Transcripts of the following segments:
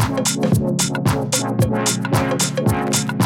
Thank you.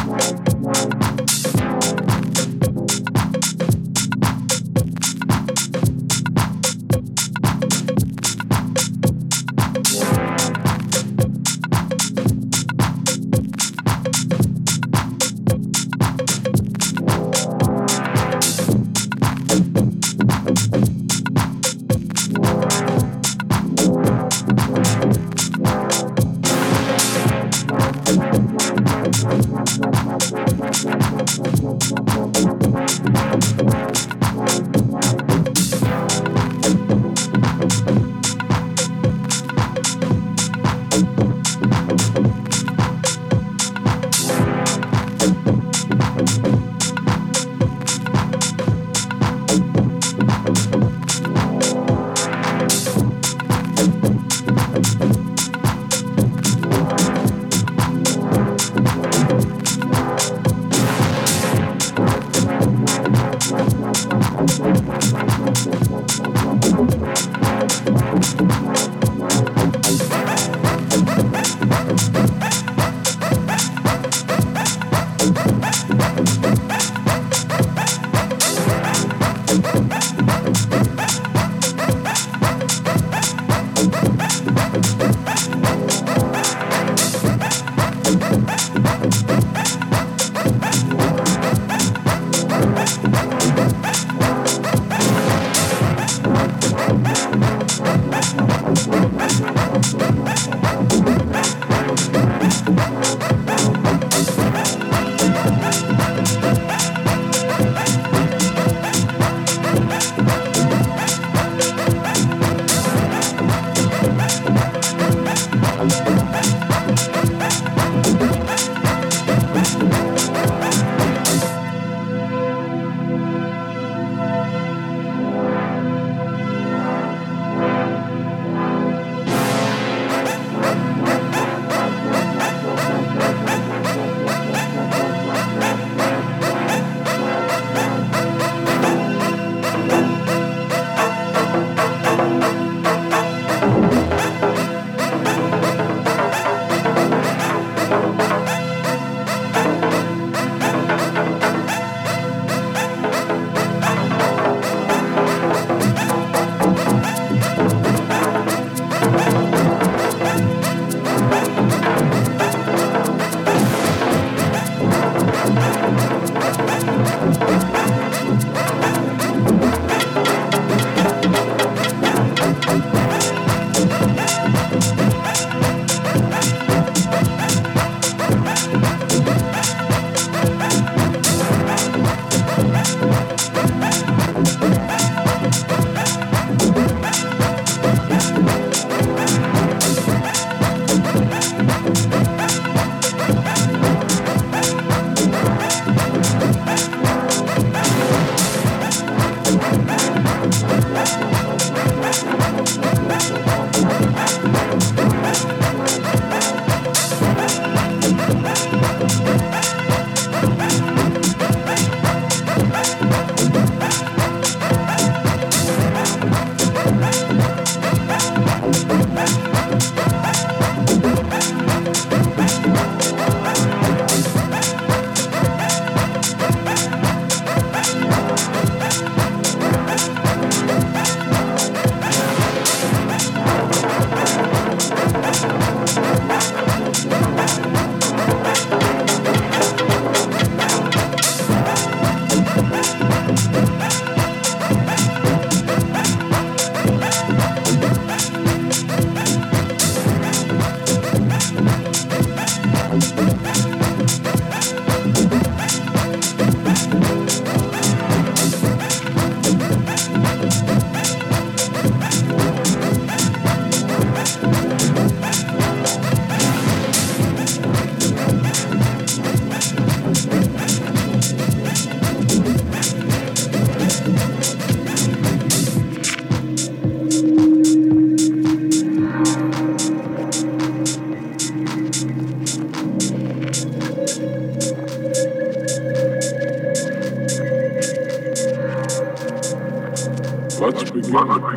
Let's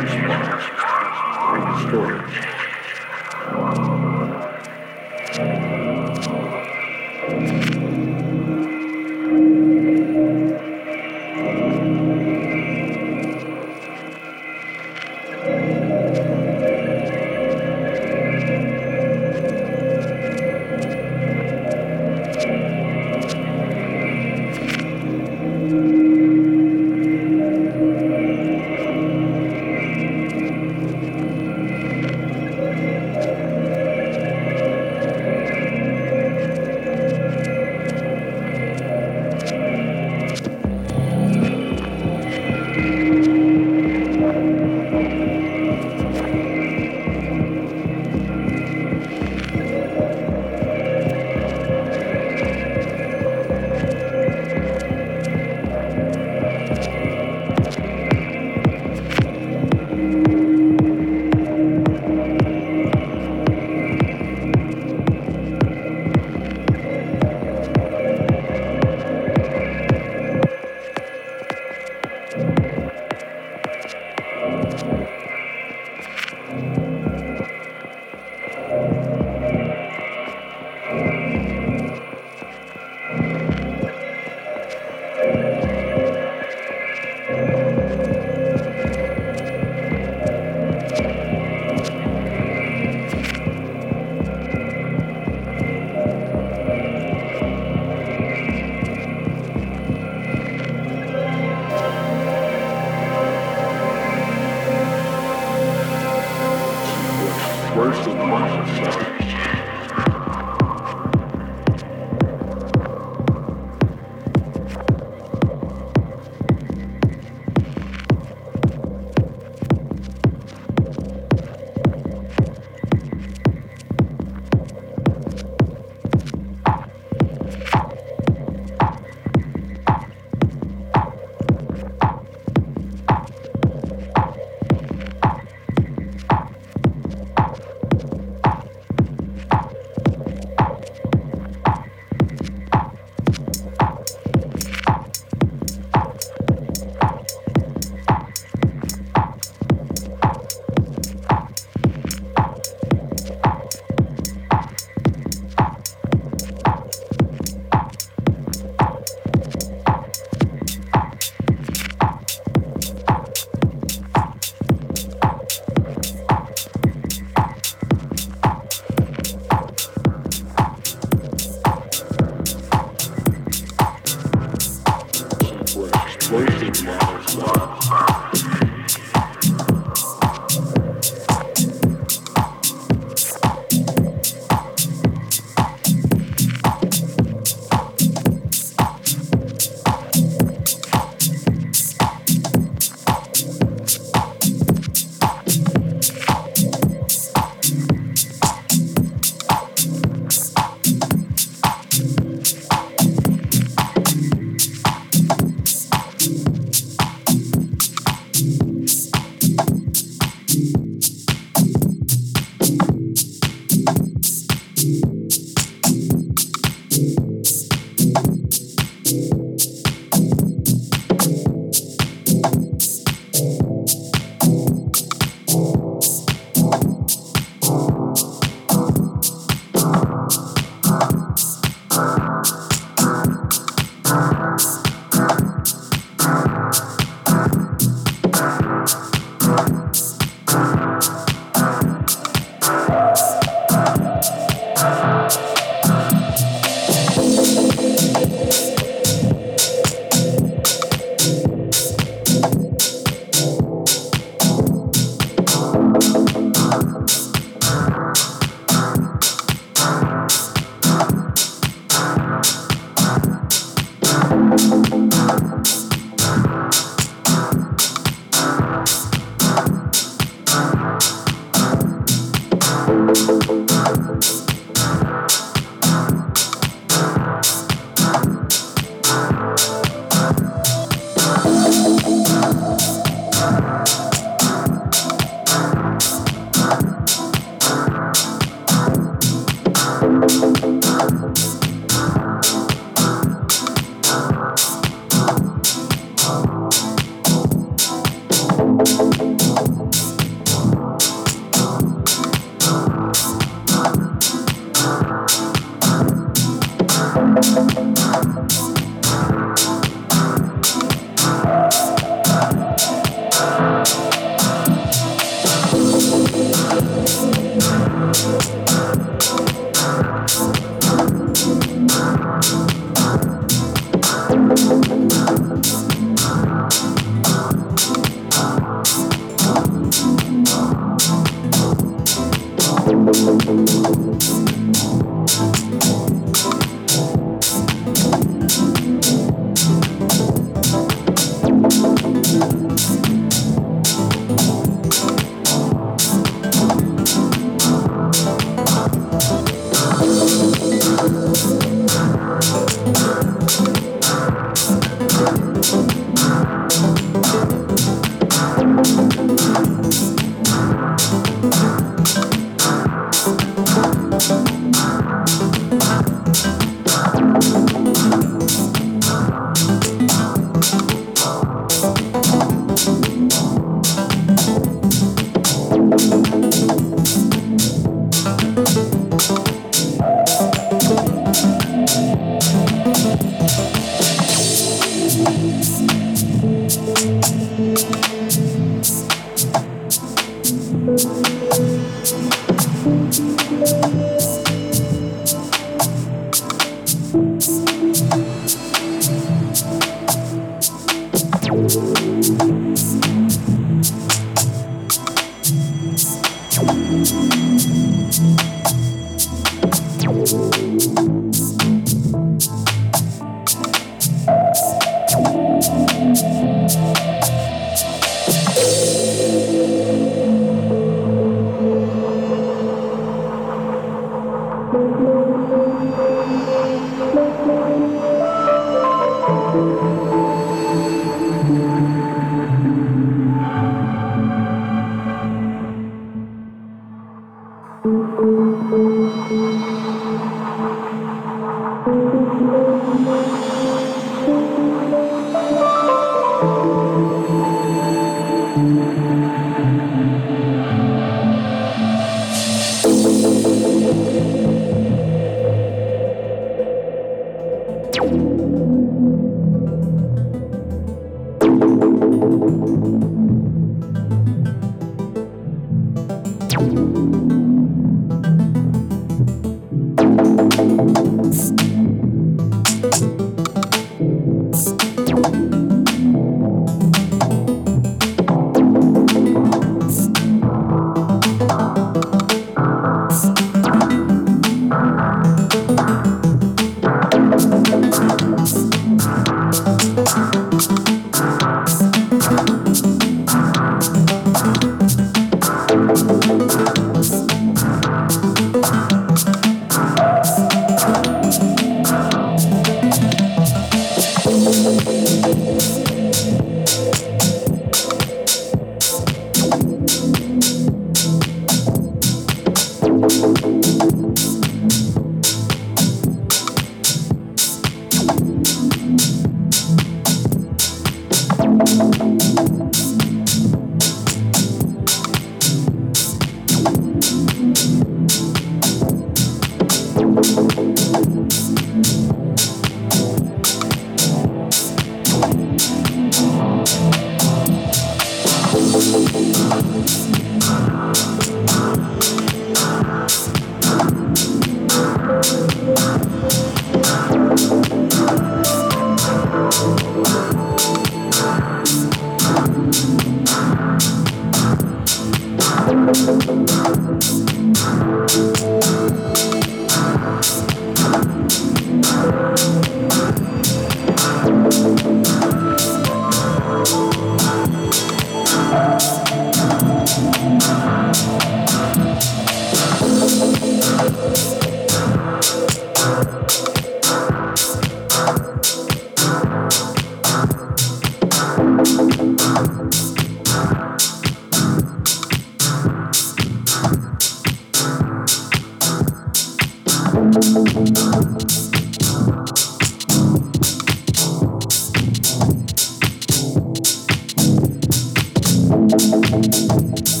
Música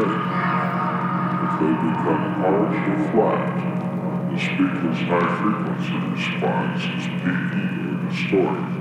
cymbals. If they become harsh or flat, the speaker's high frequency response is peaky or distorted.